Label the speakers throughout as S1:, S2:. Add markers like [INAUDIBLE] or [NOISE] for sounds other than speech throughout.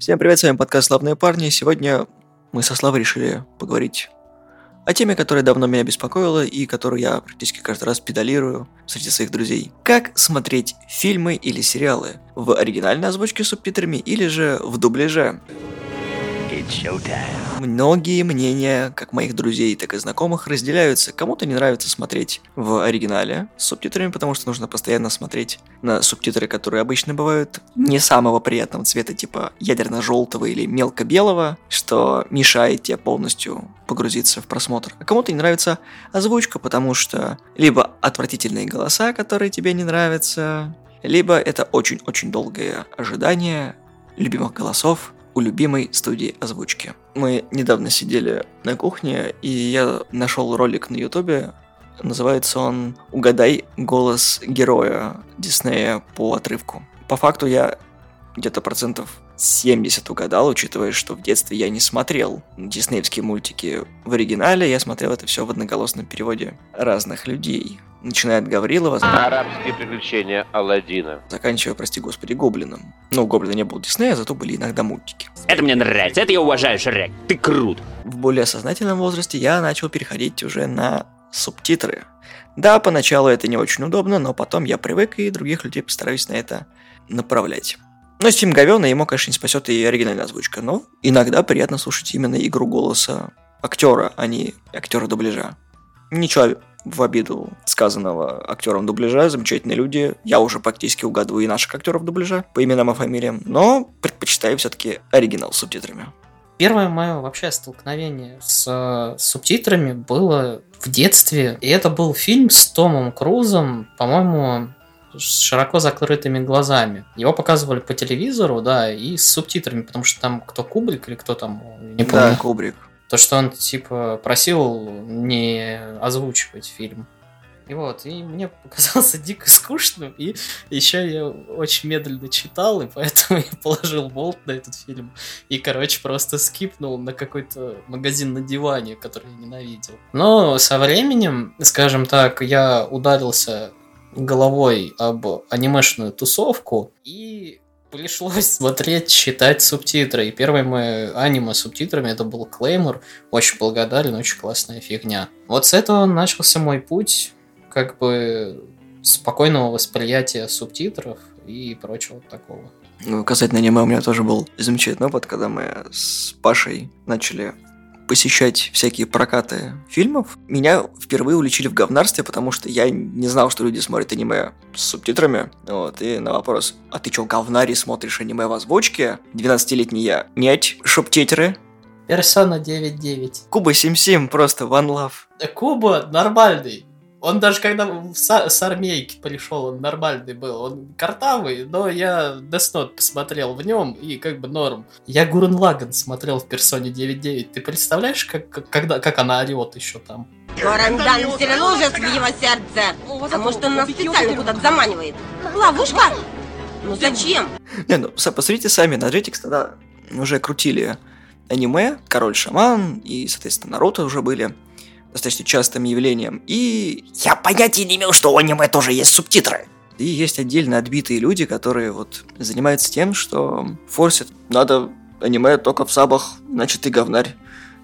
S1: Всем привет, с вами подкаст «Славные парни». Сегодня мы со Славой решили поговорить о теме, которая давно меня беспокоила и которую я практически каждый раз педалирую среди своих друзей. Как смотреть фильмы или сериалы в оригинальной озвучке с субтитрами или же в дубляже? Многие мнения, как моих друзей, так и знакомых, разделяются. Кому-то не нравится смотреть в оригинале с субтитрами, потому что нужно постоянно смотреть на субтитры, которые обычно бывают не самого приятного цвета, типа ядерно-желтого или мелко-белого, что мешает тебе полностью погрузиться в просмотр. А кому-то не нравится озвучка, потому что либо отвратительные голоса, которые тебе не нравятся, либо это очень-очень долгое ожидание любимых голосов, у любимой студии озвучки. Мы недавно сидели на кухне, и я нашел ролик на ютубе, называется он «Угадай голос героя Диснея по отрывку». По факту я где-то процентов 70 угадал, учитывая, что в детстве я не смотрел диснеевские мультики в оригинале, я смотрел это все в одноголосном переводе разных людей. Начиная от Гаврилова,
S2: Арабские приключения Алладина.
S1: заканчивая, прости господи, Гоблином. Ну, у Гоблина не было Диснея, зато были иногда мультики.
S3: Это мне нравится, это я уважаю, Шрек. Ты крут.
S1: В более сознательном возрасте я начал переходить уже на субтитры. Да, поначалу это не очень удобно, но потом я привык и других людей постараюсь на это направлять. Но фильм говёный, ему, конечно, не спасет и оригинальная озвучка, но иногда приятно слушать именно игру голоса актера, а не актера дубляжа. Ничего в обиду сказанного актером дубляжа, замечательные люди. Я уже практически угадываю и наших актеров дубляжа по именам и фамилиям, но предпочитаю все-таки оригинал с субтитрами.
S4: Первое мое вообще столкновение с э, субтитрами было в детстве. И это был фильм с Томом Крузом, по-моему, с широко закрытыми глазами. Его показывали по телевизору, да, и с субтитрами, потому что там кто Кубрик или кто там, не помню.
S1: Да, Кубрик.
S4: То, что он, типа, просил не озвучивать фильм. И вот, и мне показался дико скучным, и еще я очень медленно читал, и поэтому я положил болт на этот фильм. И, короче, просто скипнул на какой-то магазин на диване, который я ненавидел. Но со временем, скажем так, я ударился головой об анимешную тусовку, и пришлось смотреть, читать субтитры. И первое мое аниме с субтитрами это был Клеймор. Очень благодарен, очень классная фигня. Вот с этого начался мой путь как бы спокойного восприятия субтитров и прочего такого.
S1: Ну, касательно аниме у меня тоже был замечательный опыт, когда мы с Пашей начали посещать всякие прокаты фильмов. Меня впервые уличили в говнарстве, потому что я не знал, что люди смотрят аниме с субтитрами. Вот, и на вопрос, а ты чё, говнари, смотришь аниме в озвучке? 12-летний я. Нет, субтитры.
S4: Персона 9.9.
S1: Куба Сим Сим, просто one love.
S4: Куба нормальный. Он даже когда са- с армейки пришел, он нормальный был. Он картавый, но я Death Note посмотрел в нем и как бы норм. Я Гурен Лаган смотрел в персоне 9.9. Ты представляешь, как, как, когда, как она орет еще там?
S5: Варандан вселил ужас в его сердце. А может, он нас специально куда-то заманивает? Ловушка? Ну зачем?
S1: Не, ну, посмотрите сами, на Jetix тогда уже крутили аниме, Король Шаман и, соответственно, Наруто уже были достаточно частым явлением. И я понятия не имел, что у аниме тоже есть субтитры. И есть отдельно отбитые люди, которые вот занимаются тем, что форсят. Надо аниме только в сабах, значит ты говнарь.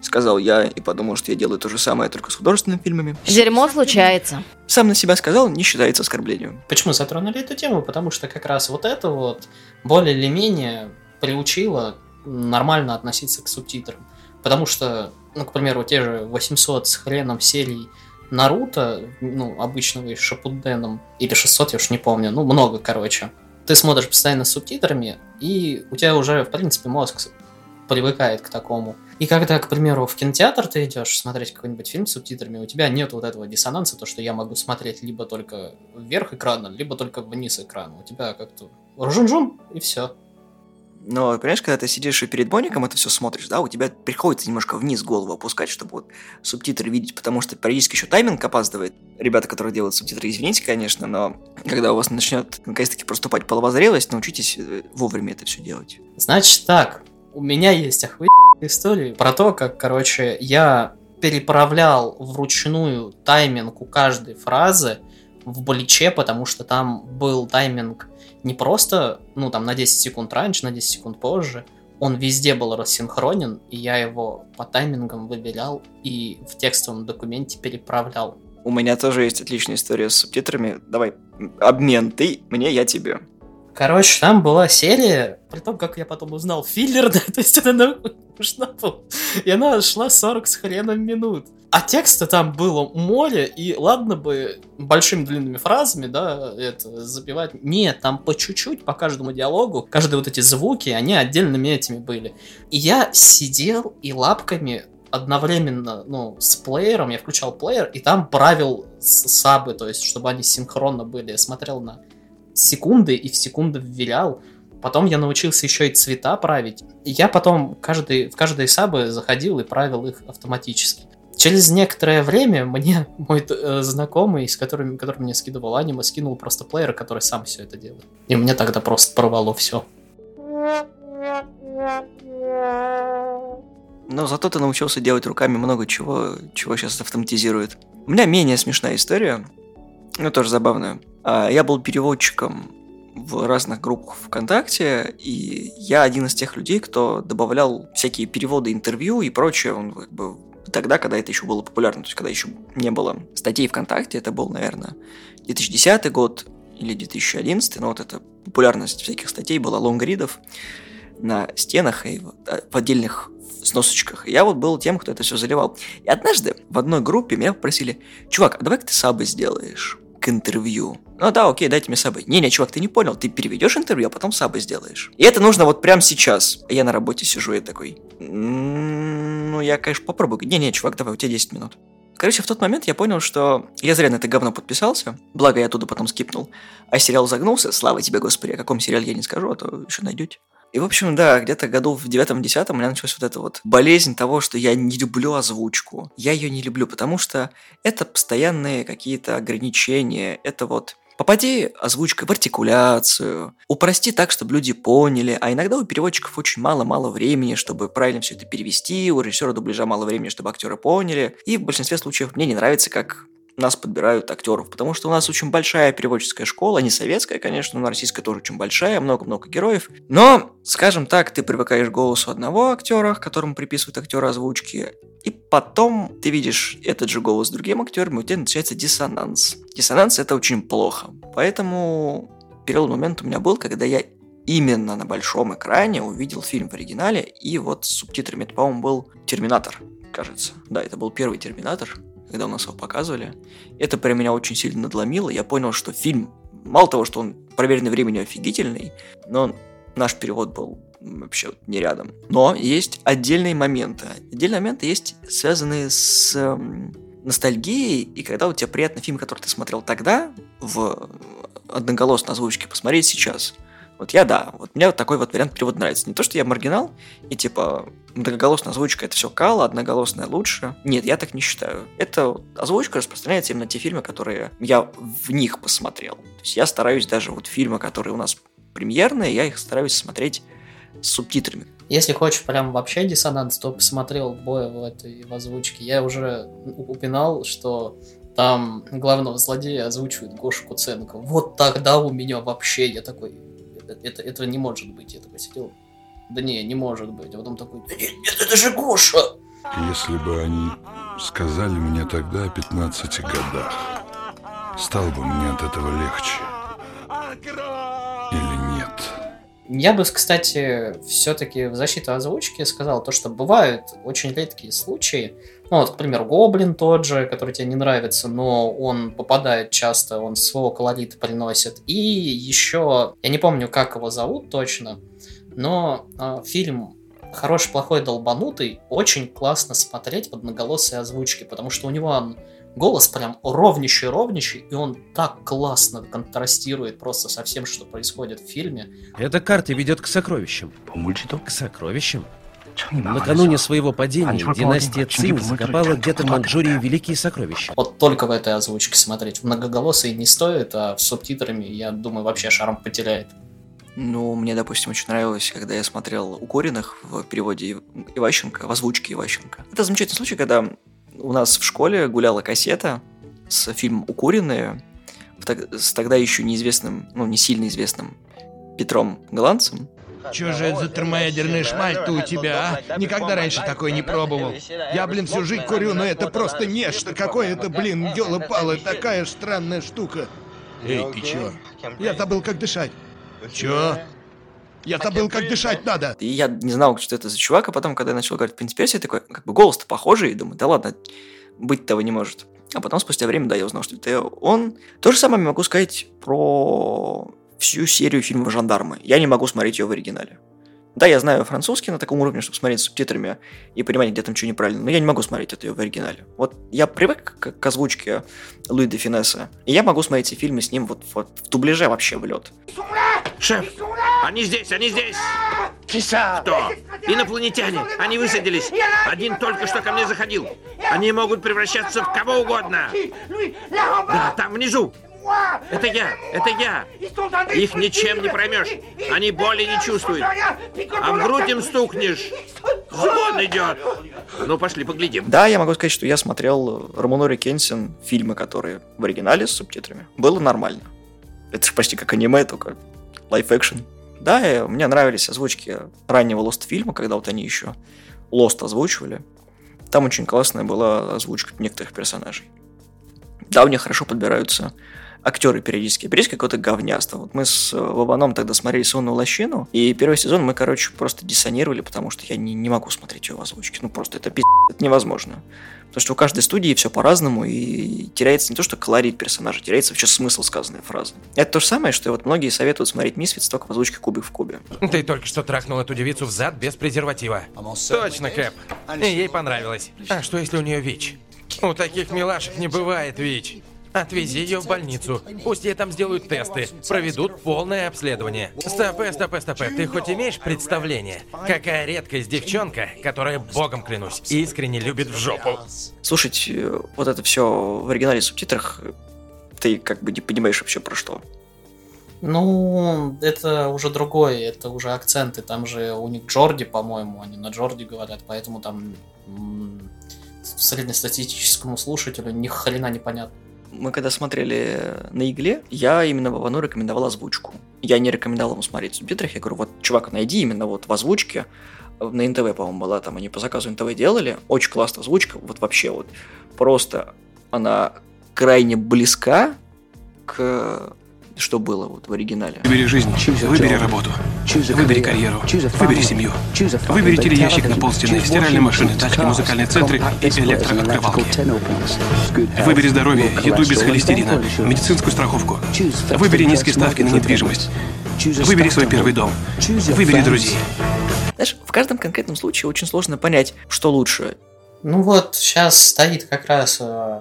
S1: Сказал я и подумал, что я делаю то же самое, только с художественными фильмами.
S6: Дерьмо случается.
S1: Сам на себя сказал, не считается оскорблением.
S4: Почему затронули эту тему? Потому что как раз вот это вот более или менее приучило нормально относиться к субтитрам. Потому что, ну, к примеру, те же 800 с хреном серий Наруто, ну, обычного и Шапуденом, или 600, я уж не помню, ну, много, короче. Ты смотришь постоянно с субтитрами, и у тебя уже, в принципе, мозг привыкает к такому. И когда, к примеру, в кинотеатр ты идешь смотреть какой-нибудь фильм с субтитрами, у тебя нет вот этого диссонанса, то, что я могу смотреть либо только вверх экрана, либо только вниз экрана. У тебя как-то ржун-жун, и все.
S1: Но, понимаешь, когда ты сидишь и перед моником это все смотришь, да, у тебя приходится немножко вниз голову опускать, чтобы вот субтитры видеть, потому что периодически еще тайминг опаздывает. Ребята, которые делают субтитры, извините, конечно, но когда у вас начнет наконец-таки проступать половозрелость, научитесь э, вовремя это все делать.
S4: Значит так, у меня есть охуенная история про то, как, короче, я переправлял вручную тайминг у каждой фразы в Боличе, потому что там был тайминг не просто, ну, там, на 10 секунд раньше, на 10 секунд позже. он везде был рассинхронен, и я его по таймингам выбирал и в текстовом документе переправлял.
S1: У меня тоже есть отличная история с субтитрами. Давай, обмен, ты мне, я тебе.
S4: Короче, там была серия, при том, как я потом узнал, филлерная, [LAUGHS] то есть она нужна была. И она шла 40 с хреном минут. А текста там было море, и ладно бы большими длинными фразами, да, это забивать. Нет, там по чуть-чуть, по каждому диалогу, каждые вот эти звуки, они отдельными этими были. И я сидел и лапками одновременно, ну, с плеером, я включал плеер, и там правил сабы, то есть, чтобы они синхронно были. Я смотрел на секунды и в секунды ввилял. Потом я научился еще и цвета править. И я потом каждый, в каждые сабы заходил и правил их автоматически. Через некоторое время мне [LAUGHS] мой э, знакомый, с которым, который мне скидывал аниме, скинул просто плеер, который сам все это делает. И мне тогда просто порвало все.
S1: Но зато ты научился делать руками много чего, чего сейчас автоматизирует. У меня менее смешная история, но тоже забавная. А, я был переводчиком в разных группах ВКонтакте, и я один из тех людей, кто добавлял всякие переводы интервью и прочее, он как бы тогда, когда это еще было популярно, то есть когда еще не было статей ВКонтакте, это был, наверное, 2010 год или 2011, но вот эта популярность всяких статей была лонгридов на стенах и а, в отдельных сносочках. И я вот был тем, кто это все заливал. И однажды в одной группе меня попросили, чувак, а давай-ка ты сабы сделаешь к интервью. Ну да, окей, дайте мне сабы. Не-не, чувак, ты не понял, ты переведешь интервью, а потом сабы сделаешь. И это нужно вот прямо сейчас. Я на работе сижу и такой, ну я, конечно, попробую. Не-не, чувак, давай, у тебя 10 минут. Короче, в тот момент я понял, что я зря на это говно подписался, благо я оттуда потом скипнул, а сериал загнулся, слава тебе, господи, о каком сериале я не скажу, а то еще найдете. И, в общем, да, где-то году в девятом-десятом у меня началась вот эта вот болезнь того, что я не люблю озвучку. Я ее не люблю, потому что это постоянные какие-то ограничения, это вот Попади озвучкой в артикуляцию, упрости так, чтобы люди поняли, а иногда у переводчиков очень мало-мало времени, чтобы правильно все это перевести, у режиссера дубляжа мало времени, чтобы актеры поняли, и в большинстве случаев мне не нравится, как нас подбирают актеров, потому что у нас очень большая переводческая школа, не советская, конечно, но российская тоже очень большая, много-много героев. Но, скажем так, ты привыкаешь к голосу одного актера, которому приписывают актера озвучки, и потом ты видишь этот же голос с другим актером, и у тебя начинается диссонанс. Диссонанс это очень плохо. Поэтому период момент у меня был, когда я именно на большом экране увидел фильм в оригинале, и вот с субтитрами, это, по-моему, был «Терминатор», кажется. Да, это был первый «Терминатор», когда у нас его показывали. Это прям меня очень сильно надломило. Я понял, что фильм, мало того, что он проверенный временем офигительный, но наш перевод был вообще не рядом. Но есть отдельные моменты. Отдельные моменты есть связанные с э, ностальгией, и когда у тебя приятный фильм, который ты смотрел тогда, в одноголосной озвучке, посмотреть сейчас. Вот я да, вот мне вот такой вот вариант перевода нравится. Не то, что я маргинал, и типа многоголосная озвучка это все кало, одноголосная лучше. Нет, я так не считаю. Это озвучка распространяется именно на те фильмы, которые я в них посмотрел. То есть я стараюсь даже вот фильмы, которые у нас премьерные, я их стараюсь смотреть с субтитрами.
S4: Если хочешь прям вообще диссонанс, то посмотрел боя в этой в озвучке. Я уже упоминал, что там главного злодея озвучивает Гоша Куценко. Вот тогда у меня вообще, я такой, это, это не может быть. Я такой сидел, да не, не может быть. А потом такой, да нет, нет, это же Гоша!
S6: Если бы они сказали мне тогда о 15 годах, стало бы мне от этого легче. Или нет?
S4: Я бы, кстати, все-таки в защиту озвучки сказал то, что бывают очень редкие случаи. Ну, вот, к примеру, Гоблин тот же, который тебе не нравится, но он попадает часто, он своего колорита приносит. И еще, я не помню, как его зовут точно, но э, фильм «Хороший, плохой, долбанутый» очень классно смотреть в одноголосой озвучке, потому что у него он голос прям ровнищий-ровнищий, и он так классно контрастирует просто со всем, что происходит в фильме.
S7: Эта карта ведет к сокровищам. К сокровищам? Накануне своего падения династия Цинь закопала где-то в Манчжурии великие сокровища.
S4: Вот только в этой озвучке смотреть. В многоголосой не стоит, а с субтитрами, я думаю, вообще шарм потеряет.
S1: Ну, мне, допустим, очень нравилось, когда я смотрел «Укуренных» в переводе Иващенко, в озвучке Иващенко. Это замечательный случай, когда у нас в школе гуляла кассета с фильмом «Укуренные» с тогда еще неизвестным, ну, не сильно известным Петром Голландцем.
S8: Чё же это за термоядерный шмаль-то у тебя, а? Никогда раньше такой не пробовал. Я, блин, всю жизнь курю, но это просто нечто. Какое это, блин, ёлы-палы, такая странная штука. Эй, ты чё? Я забыл, как дышать. Чё? Я забыл, как дышать надо.
S1: И я не знал, что это за чувак, а потом, когда я начал говорить принципиосе, я такой, как бы голос-то похожий, и думаю, да ладно, быть того не может. А потом, спустя время, да, я узнал, что это он. То же самое могу сказать про всю серию фильмов «Жандармы». Я не могу смотреть ее в оригинале. Да, я знаю французский на таком уровне, чтобы смотреть с субтитрами и понимать, где там что неправильно, но я не могу смотреть это в оригинале. Вот я привык к, к озвучке Луи де Финесса, и я могу смотреть эти фильмы с ним вот, вот в дубляже вообще в лед.
S3: Шеф, они здесь, они здесь! Кто? Инопланетяне. Они высадились. Один только что ко мне заходил. Они могут превращаться в кого угодно. Да, там внизу. Это я, это я. Их ничем не проймешь. Они боли не чувствуют. А в грудь им стукнешь. Звон идет. Ну, пошли, поглядим.
S1: Да, я могу сказать, что я смотрел Романори Кенсин фильмы, которые в оригинале с субтитрами. Было нормально. Это же почти как аниме, только лайф-экшен. Да, и мне нравились озвучки раннего Lost фильма, когда вот они еще Lost озвучивали. Там очень классная была озвучка некоторых персонажей. Да, у них хорошо подбираются актеры периодически. Периодически какое-то говняство. Вот мы с Вованом тогда смотрели «Сонную лощину», и первый сезон мы, короче, просто диссонировали, потому что я не, не могу смотреть ее в озвучке. Ну, просто это пиздец, это невозможно. Потому что у каждой студии все по-разному, и теряется не то, что колорит персонажа, теряется вообще смысл сказанной фразы. Это то же самое, что вот многие советуют смотреть «Мисфитс» только в озвучке «Кубик в кубе».
S9: Ты только что трахнул эту девицу в зад без презерватива. Точно, Кэп. И ей понравилось. А что, если у нее ВИЧ? У таких милашек не бывает ВИЧ. Отвези ее в больницу. Пусть ей там сделают тесты. Проведут полное обследование. Стопэ, стопэ, стопэ. Ты хоть имеешь представление, какая редкость девчонка, которая, богом клянусь, искренне любит в жопу?
S1: Слушать э, вот это все в оригинале в субтитрах, ты как бы не понимаешь вообще про что.
S4: Ну, это уже другое, это уже акценты. Там же у них Джорди, по-моему, они на Джорди говорят, поэтому там м, среднестатистическому слушателю ни хрена не понятно.
S1: Мы когда смотрели на игле, я именно Вовану рекомендовал озвучку. Я не рекомендовал ему смотреть в субтитрах. Я говорю, вот, чувак, найди именно вот в озвучке. На НТВ, по-моему, была там, они по заказу НТВ делали. Очень классная озвучка, вот вообще вот. Просто она крайне близка к что было вот в оригинале.
S10: Выбери жизнь, выбери работу, выбери карьеру, выбери семью. Выбери телеящик на полстены, стиральные машины, тачки, музыкальные центры и электрооткрывалки. Выбери здоровье, еду без холестерина, медицинскую страховку. Выбери низкие ставки на недвижимость. Выбери свой первый дом. Выбери друзей.
S1: Знаешь, в каждом конкретном случае очень сложно понять, что лучше.
S4: Ну вот, сейчас стоит как раз э,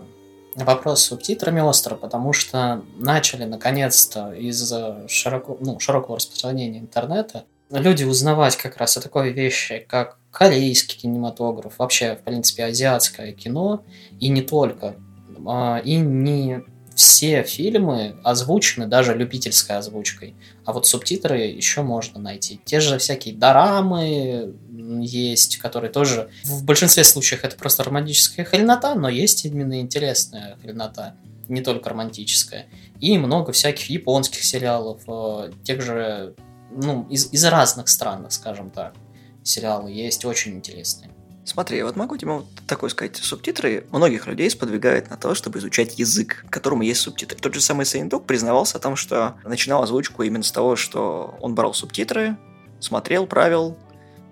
S4: вопрос с субтитрами остро, потому что начали наконец-то из-за широко, ну, широкого распространения интернета люди узнавать как раз о такой вещи, как корейский кинематограф, вообще, в принципе, азиатское кино, и не только. А, и не все фильмы озвучены даже любительской озвучкой, а вот субтитры еще можно найти. Те же всякие дорамы есть, которые тоже в большинстве случаев это просто романтическая хренота, но есть именно интересная хренота, не только романтическая. И много всяких японских сериалов, э, тех же, ну, из, из разных стран, скажем так, сериалы есть очень интересные.
S1: Смотри, вот могу тебе вот такое сказать. Субтитры многих людей сподвигают на то, чтобы изучать язык, которому есть субтитры. Тот же самый Сейндук признавался о том, что начинал озвучку именно с того, что он брал субтитры, смотрел, правил,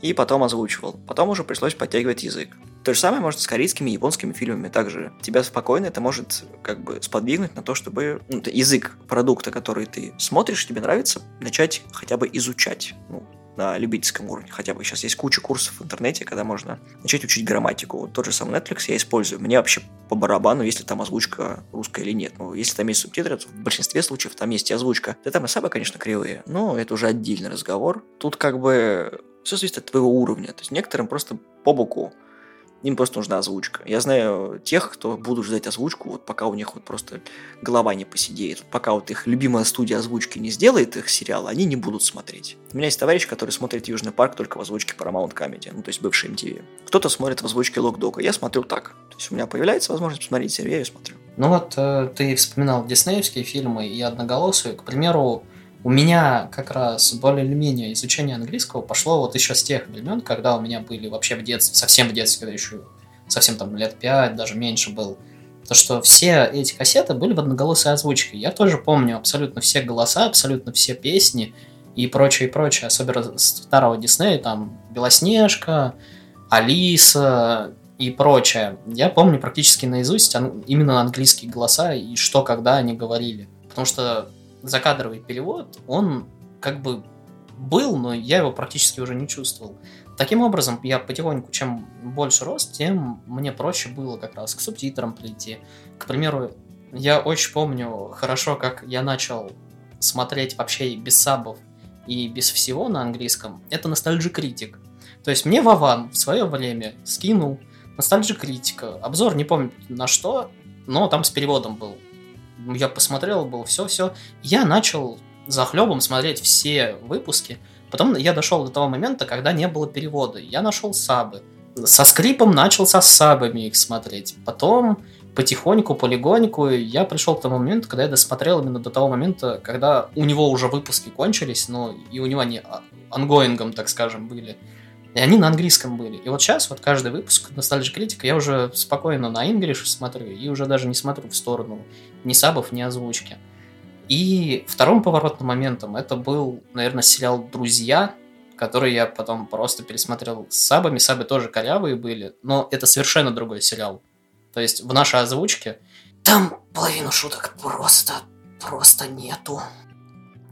S1: и потом озвучивал. Потом уже пришлось подтягивать язык. То же самое может с корейскими и японскими фильмами также. Тебя спокойно это может как бы сподвигнуть на то, чтобы ну, язык продукта, который ты смотришь, тебе нравится, начать хотя бы изучать. Ну, на любительском уровне хотя бы. Сейчас есть куча курсов в интернете, когда можно начать учить грамматику. Вот тот же самый Netflix я использую. Мне вообще по барабану, если там озвучка русская или нет. Ну, если там есть субтитры, то в большинстве случаев там есть и озвучка. Да там и сабы, конечно, кривые, но это уже отдельный разговор. Тут как бы все зависит от твоего уровня. То есть некоторым просто по боку им просто нужна озвучка. Я знаю тех, кто будут ждать озвучку, вот пока у них вот просто голова не посидеет. Пока вот их любимая студия озвучки не сделает их сериал, они не будут смотреть. У меня есть товарищ, который смотрит Южный парк только в озвучке Paramount Comedy, ну то есть бывший MTV. Кто-то смотрит в озвучке Локдога, я смотрю так. То есть у меня появляется возможность посмотреть серию, я ее смотрю.
S4: Ну вот э, ты вспоминал диснеевские фильмы и одноголосые. К примеру, У меня как раз более или менее изучение английского пошло вот еще с тех времен, когда у меня были вообще в детстве, совсем в детстве, когда еще совсем там лет 5, даже меньше был, то что все эти кассеты были в одноголосой озвучке. Я тоже помню абсолютно все голоса, абсолютно все песни и прочее, и прочее. Особенно старого Диснея, там Белоснежка, Алиса и прочее. Я помню практически наизусть именно английские голоса и что, когда они говорили. Потому что закадровый перевод, он как бы был, но я его практически уже не чувствовал. Таким образом, я потихоньку, чем больше рос, тем мне проще было как раз к субтитрам прийти. К примеру, я очень помню хорошо, как я начал смотреть вообще без сабов и без всего на английском. Это Nostalgia Critic. То есть мне Вован в свое время скинул Nostalgia Critic. Обзор не помню на что, но там с переводом был. Я посмотрел, было все-все. Я начал взахлёб смотреть все выпуски – Потом я дошел до того момента, когда не было перевода. Я нашел сабы. Со скрипом начал со сабами их смотреть. Потом потихоньку, полегоньку я пришел к тому моменту, когда я досмотрел именно до того момента, когда у него уже выпуски кончились, но и у него они ongoing ом, так скажем, были. И они на английском были. И вот сейчас, вот каждый выпуск Nostalgia Критика я уже спокойно на English смотрю и уже даже не смотрю в сторону ни сабов, ни озвучки. И вторым поворотным моментом это был, наверное, сериал «Друзья», который я потом просто пересмотрел с сабами. Сабы тоже корявые были, но это совершенно другой сериал. То есть в нашей озвучке там половину шуток просто, просто нету.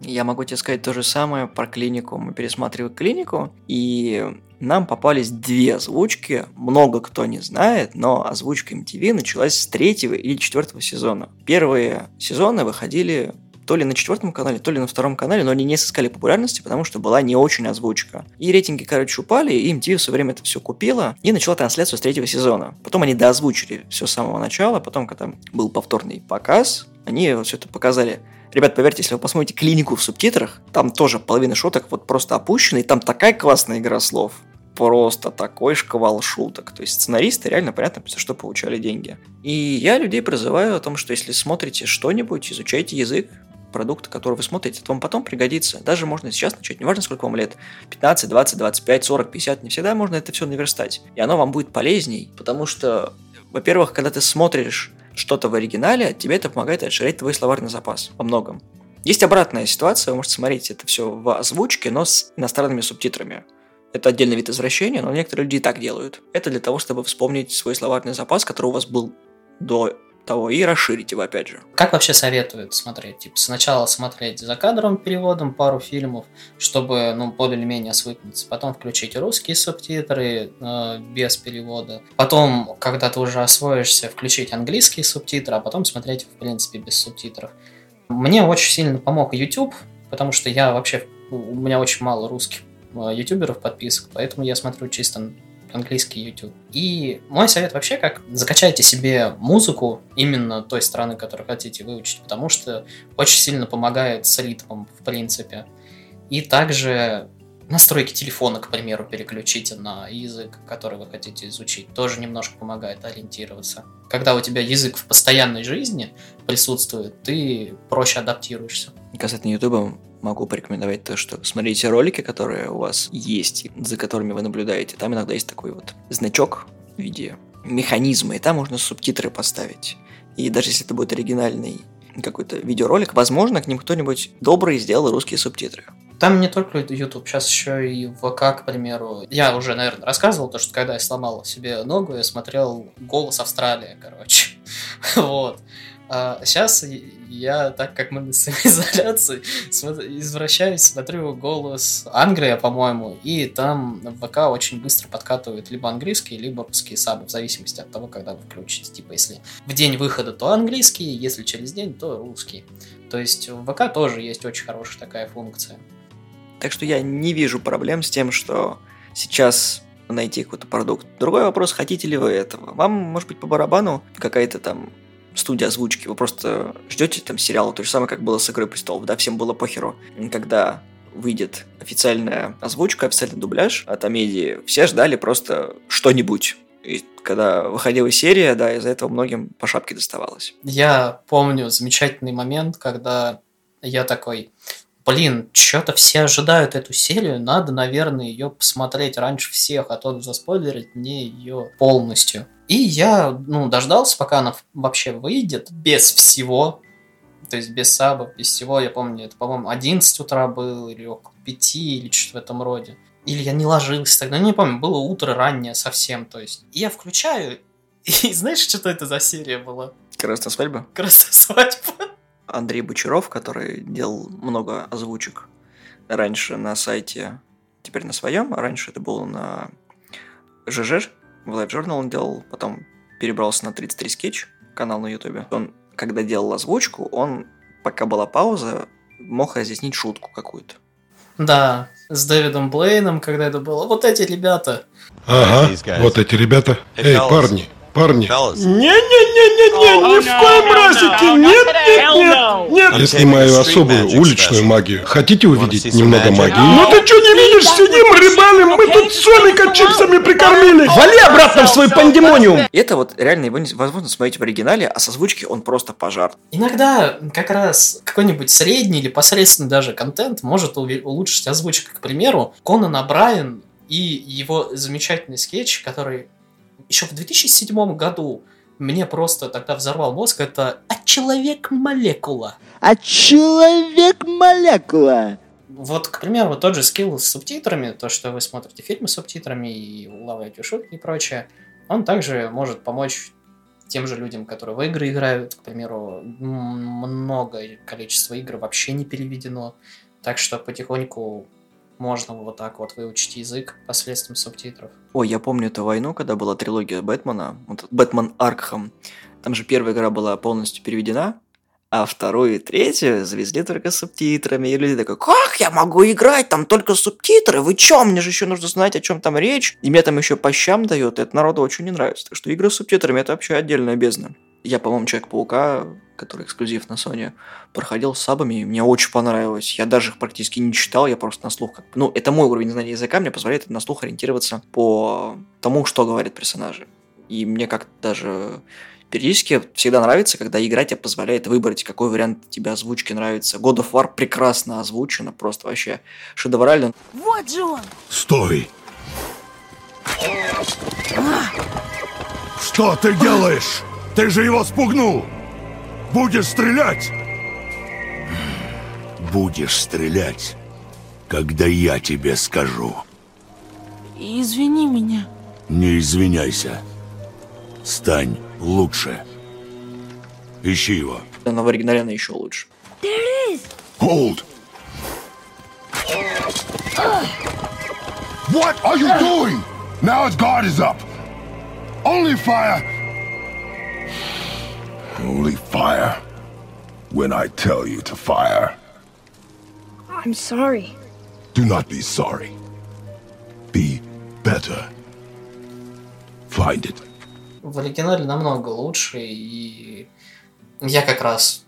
S1: Я могу тебе сказать то же самое про клинику. Мы пересматривали клинику, и нам попались две озвучки. Много кто не знает, но озвучка MTV началась с третьего или четвертого сезона. Первые сезоны выходили то ли на четвертом канале, то ли на втором канале, но они не сыскали популярности, потому что была не очень озвучка. И рейтинги, короче, упали, и MTV все время это все купила и начала трансляцию с третьего сезона. Потом они доозвучили все с самого начала, потом, когда был повторный показ, они все это показали Ребят, поверьте, если вы посмотрите клинику в субтитрах, там тоже половина шуток вот просто опущены, и там такая классная игра слов. Просто такой шквал шуток. То есть сценаристы реально понятно, за что получали деньги. И я людей призываю о том, что если смотрите что-нибудь, изучайте язык, продукт, который вы смотрите, это вам потом пригодится. Даже можно сейчас начать, неважно сколько вам лет, 15, 20, 25, 40, 50, не всегда можно это все наверстать. И оно вам будет полезней, потому что, во-первых, когда ты смотришь что-то в оригинале, тебе это помогает расширять твой словарный запас во многом. Есть обратная ситуация, вы можете смотреть это все в озвучке, но с иностранными субтитрами. Это отдельный вид извращения, но некоторые люди так делают. Это для того, чтобы вспомнить свой словарный запас, который у вас был до того, и расширить его опять же.
S4: Как вообще советуют смотреть? Типа сначала смотреть за кадровым переводом пару фильмов, чтобы, ну, более-менее свыкнуться. Потом включить русские субтитры э, без перевода. Потом, когда ты уже освоишься, включить английские субтитры, а потом смотреть, в принципе, без субтитров. Мне очень сильно помог YouTube, потому что я вообще, у меня очень мало русских э, ютуберов подписок, поэтому я смотрю чисто английский YouTube. И мой совет вообще, как закачайте себе музыку именно той страны, которую хотите выучить, потому что очень сильно помогает с ритмом, в принципе. И также настройки телефона, к примеру, переключите на язык, который вы хотите изучить. Тоже немножко помогает ориентироваться. Когда у тебя язык в постоянной жизни присутствует, ты проще адаптируешься.
S1: Касательно YouTube, могу порекомендовать то, что смотрите ролики, которые у вас есть, за которыми вы наблюдаете. Там иногда есть такой вот значок в виде механизма, и там можно субтитры поставить. И даже если это будет оригинальный какой-то видеоролик, возможно, к ним кто-нибудь добрый сделал русские субтитры.
S4: Там не только YouTube, сейчас еще и ВК, к примеру. Я уже, наверное, рассказывал то, что когда я сломал себе ногу, я смотрел «Голос Австралии», короче. [LAUGHS] вот. А сейчас я, так как мы на самоизоляции, извращаюсь, смотрю голос Англия, по-моему, и там в ВК очень быстро подкатывают либо английские, либо русские сабы, в зависимости от того, когда вы включите. Типа, если в день выхода, то английский, если через день, то русский. То есть в ВК тоже есть очень хорошая такая функция.
S1: Так что я не вижу проблем с тем, что сейчас найти какой-то продукт. Другой вопрос, хотите ли вы этого? Вам, может быть, по барабану какая-то там студия озвучки. Вы просто ждете там сериала, то же самое, как было с «Игрой престолов», да, всем было похеру. Когда выйдет официальная озвучка, официальный дубляж от Амедии, все ждали просто что-нибудь. И когда выходила серия, да, из-за этого многим по шапке доставалось.
S4: Я помню замечательный момент, когда я такой, блин, что-то все ожидают эту серию, надо, наверное, ее посмотреть раньше всех, а то заспойлерить мне ее полностью. И я, ну, дождался, пока она вообще выйдет, без всего, то есть без сабов, без всего, я помню, это, по-моему, 11 утра было, или около 5, или что-то в этом роде. Или я не ложился тогда, не помню, было утро раннее совсем, то есть. И я включаю, [LAUGHS] и знаешь, что это за серия была?
S1: Красная свадьба?
S4: Красная свадьба.
S1: Андрей Бочаров, который делал много озвучек раньше на сайте, теперь на своем, а раньше это было на ЖЖ, в Live Journal он делал, потом перебрался на 33 скетч, канал на ютубе. Он, когда делал озвучку, он, пока была пауза, мог разъяснить шутку какую-то.
S4: Да, с Дэвидом Блейном, когда это было. Вот эти ребята.
S6: Ага, вот эти ребята. Эй, парни, парни.
S8: Не-не-не-не-не, ни в коем разике, нет, нет, нет, нет.
S6: Я снимаю особую уличную магию. Хотите увидеть немного магии?
S8: Ну ты что не видишь, сидим, рыбалим, мы тут Соника чипсами прикормили. Вали обратно в свой пандемониум.
S1: Это вот реально его невозможно смотреть в оригинале, а со озвучки он просто пожар.
S4: Иногда как раз какой-нибудь средний или посредственный даже контент может улучшить озвучку. К примеру, Конан Брайан и его замечательный скетч, который еще в 2007 году мне просто тогда взорвал мозг, это «А человек-молекула».
S11: А человек-молекула.
S4: Вот, к примеру, тот же скилл с субтитрами, то, что вы смотрите фильмы с субтитрами и улавливаете шутки и прочее, он также может помочь тем же людям, которые в игры играют, к примеру, много количество игр вообще не переведено, так что потихоньку можно вот так вот выучить язык посредством субтитров.
S1: Ой, я помню эту войну, когда была трилогия Бэтмена, вот Бэтмен Аркхам. Там же первая игра была полностью переведена, а вторую и третью завезли только субтитрами. И люди такой, как я могу играть? Там только субтитры. Вы чё? Мне же еще нужно знать, о чем там речь. И мне там еще по щам дает. Это народу очень не нравится. Так что игры с субтитрами это вообще отдельная бездна. Я, по-моему, Человек-паука, который эксклюзив на Sony, проходил с сабами, и мне очень понравилось. Я даже их практически не читал, я просто на слух как... Ну, это мой уровень знания языка, мне позволяет на слух ориентироваться по тому, что говорят персонажи. И мне как-то даже периодически всегда нравится, когда игра тебе позволяет выбрать, какой вариант тебе озвучки нравится. God of War прекрасно озвучено, просто вообще шедеврально.
S5: Вот же он!
S6: Стой!
S8: Что ты делаешь? Ты же его спугнул. Будешь стрелять?
S6: Будешь стрелять, когда я тебе скажу.
S5: Извини меня.
S6: Не извиняйся. Стань лучше. Ищи его.
S1: Но в оригинале она еще лучше.
S6: Hold! What are you doing? Now its guard is up. Only fire. Only fire. When I tell you to fire.
S12: I'm sorry.
S6: Do not be sorry. Be better. Find it.
S4: В оригинале намного лучше, и я как раз,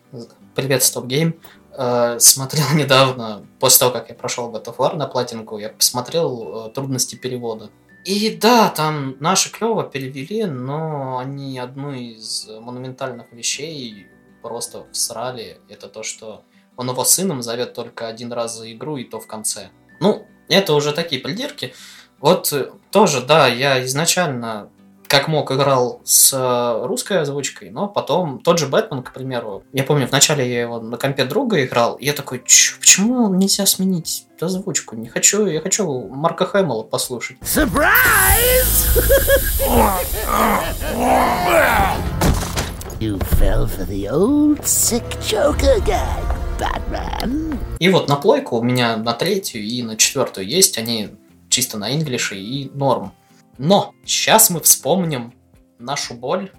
S4: привет, Stop Game, э, смотрел [LAUGHS] недавно, после того, как я прошел God of War на платинку, я посмотрел э, трудности перевода. И да, там наши клево перевели, но они одну из монументальных вещей просто всрали. Это то, что он его сыном зовет только один раз за игру, и то в конце. Ну, это уже такие придирки. Вот тоже, да, я изначально как мог играл с э, русской озвучкой, но потом тот же Бэтмен, к примеру, я помню, вначале я его на компе друга играл, и я такой, «Чё, почему нельзя сменить озвучку? Не хочу, я хочу Марка Хэмилла послушать.
S11: You fell for the old sick Joker guy, Batman.
S4: И вот на плойку у меня на третью и на четвертую есть, они чисто на инглише и норм. Но сейчас мы вспомним нашу боль,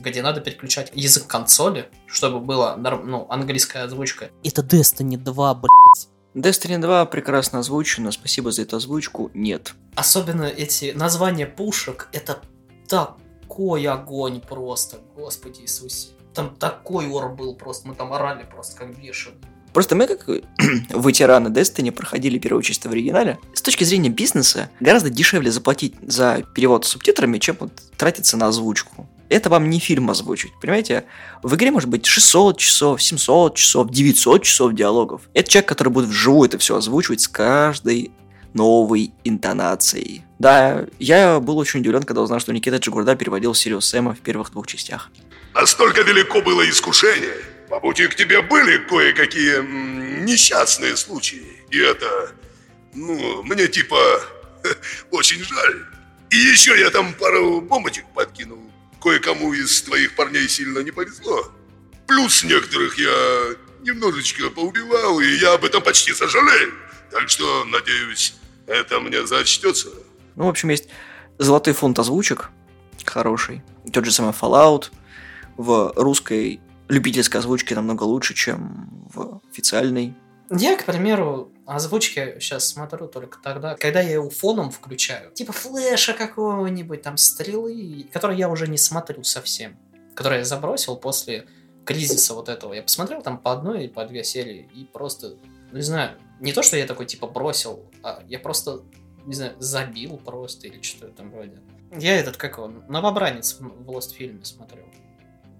S4: где надо переключать язык консоли, чтобы была ну, английская озвучка. Это Destiny 2, блядь.
S1: Destiny 2 прекрасно озвучено, спасибо за эту озвучку, нет.
S4: Особенно эти названия пушек, это такой огонь просто, господи Иисусе. Там такой ор был просто, мы там орали просто как бешеные.
S1: Просто мы, как [CLEARS THROAT] ветераны Destiny, проходили первую часть в оригинале. С точки зрения бизнеса, гораздо дешевле заплатить за перевод с субтитрами, чем вот тратиться на озвучку. это вам не фильм озвучить, понимаете? В игре может быть 600 часов, 700 часов, 900 часов диалогов. Это человек, который будет вживую это все озвучивать с каждой новой интонацией. Да, я был очень удивлен, когда узнал, что Никита Джигурда переводил Сириус Сэма в первых двух частях.
S13: Настолько велико было искушение. По пути к тебе были кое-какие несчастные случаи. И это, ну, мне типа [LAUGHS] очень жаль. И еще я там пару бомбочек подкинул. Кое-кому из твоих парней сильно не повезло. Плюс некоторых я немножечко поубивал, и я об этом почти сожалею. Так что, надеюсь, это мне зачтется.
S1: Ну, в общем, есть золотой фонд озвучек, хороший. Тот же самый Fallout в русской любительской озвучке намного лучше, чем в официальной.
S4: Я, к примеру, озвучки сейчас смотрю только тогда, когда я его фоном включаю. Типа флеша какого-нибудь, там стрелы, который я уже не смотрю совсем. Который я забросил после кризиса вот этого. Я посмотрел там по одной или по две серии и просто, не знаю, не то, что я такой типа бросил, а я просто, не знаю, забил просто или что-то там вроде. Я этот, как он, новобранец в Lost фильме смотрел.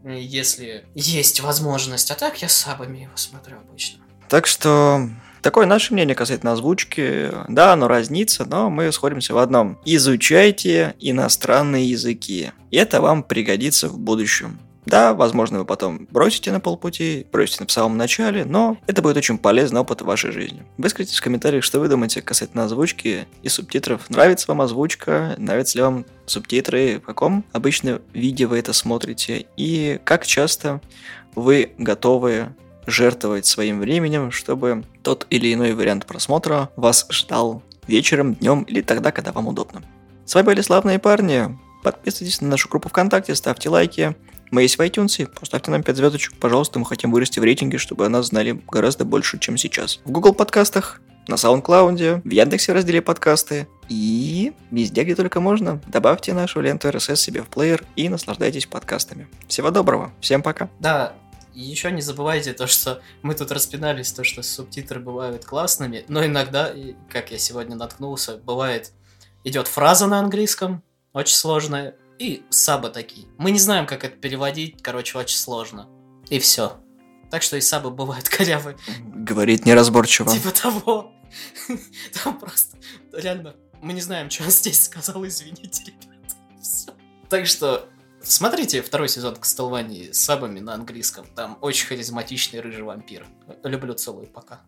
S4: Если есть возможность. А так я с сабами его смотрю обычно.
S1: Так что такое наше мнение касательно озвучки. Да, оно разнится, но мы сходимся в одном. Изучайте иностранные языки. Это вам пригодится в будущем. Да, возможно, вы потом бросите на полпути, бросите в самом начале, но это будет очень полезный опыт в вашей жизни. Выскажите в комментариях, что вы думаете касательно озвучки и субтитров. Нравится вам озвучка, нравятся ли вам субтитры, в каком обычно виде вы это смотрите, и как часто вы готовы жертвовать своим временем, чтобы тот или иной вариант просмотра вас ждал вечером, днем или тогда, когда вам удобно. С вами были славные парни. Подписывайтесь на нашу группу ВКонтакте, ставьте лайки. Мы есть в iTunes, поставьте нам 5 звездочек, пожалуйста, мы хотим вырасти в рейтинге, чтобы о нас знали гораздо больше, чем сейчас. В Google подкастах, на SoundCloud, в Яндексе разделе подкасты и везде, где только можно. Добавьте нашу ленту RSS себе в плеер и наслаждайтесь подкастами. Всего доброго, всем пока.
S4: Да, и еще не забывайте то, что мы тут распинались, то, что субтитры бывают классными, но иногда, как я сегодня наткнулся, бывает, идет фраза на английском, очень сложная, и сабы такие. Мы не знаем, как это переводить, короче, очень сложно. И все. Так что и сабы бывают [LAUGHS] корявые.
S1: Говорит неразборчиво.
S4: Типа того. [LAUGHS] Там просто, реально, мы не знаем, что он здесь сказал, извините, ребята. [LAUGHS] Все. Так что Смотрите второй сезон Кастелвании с сабами на английском. Там очень харизматичный рыжий вампир. Люблю целую, пока.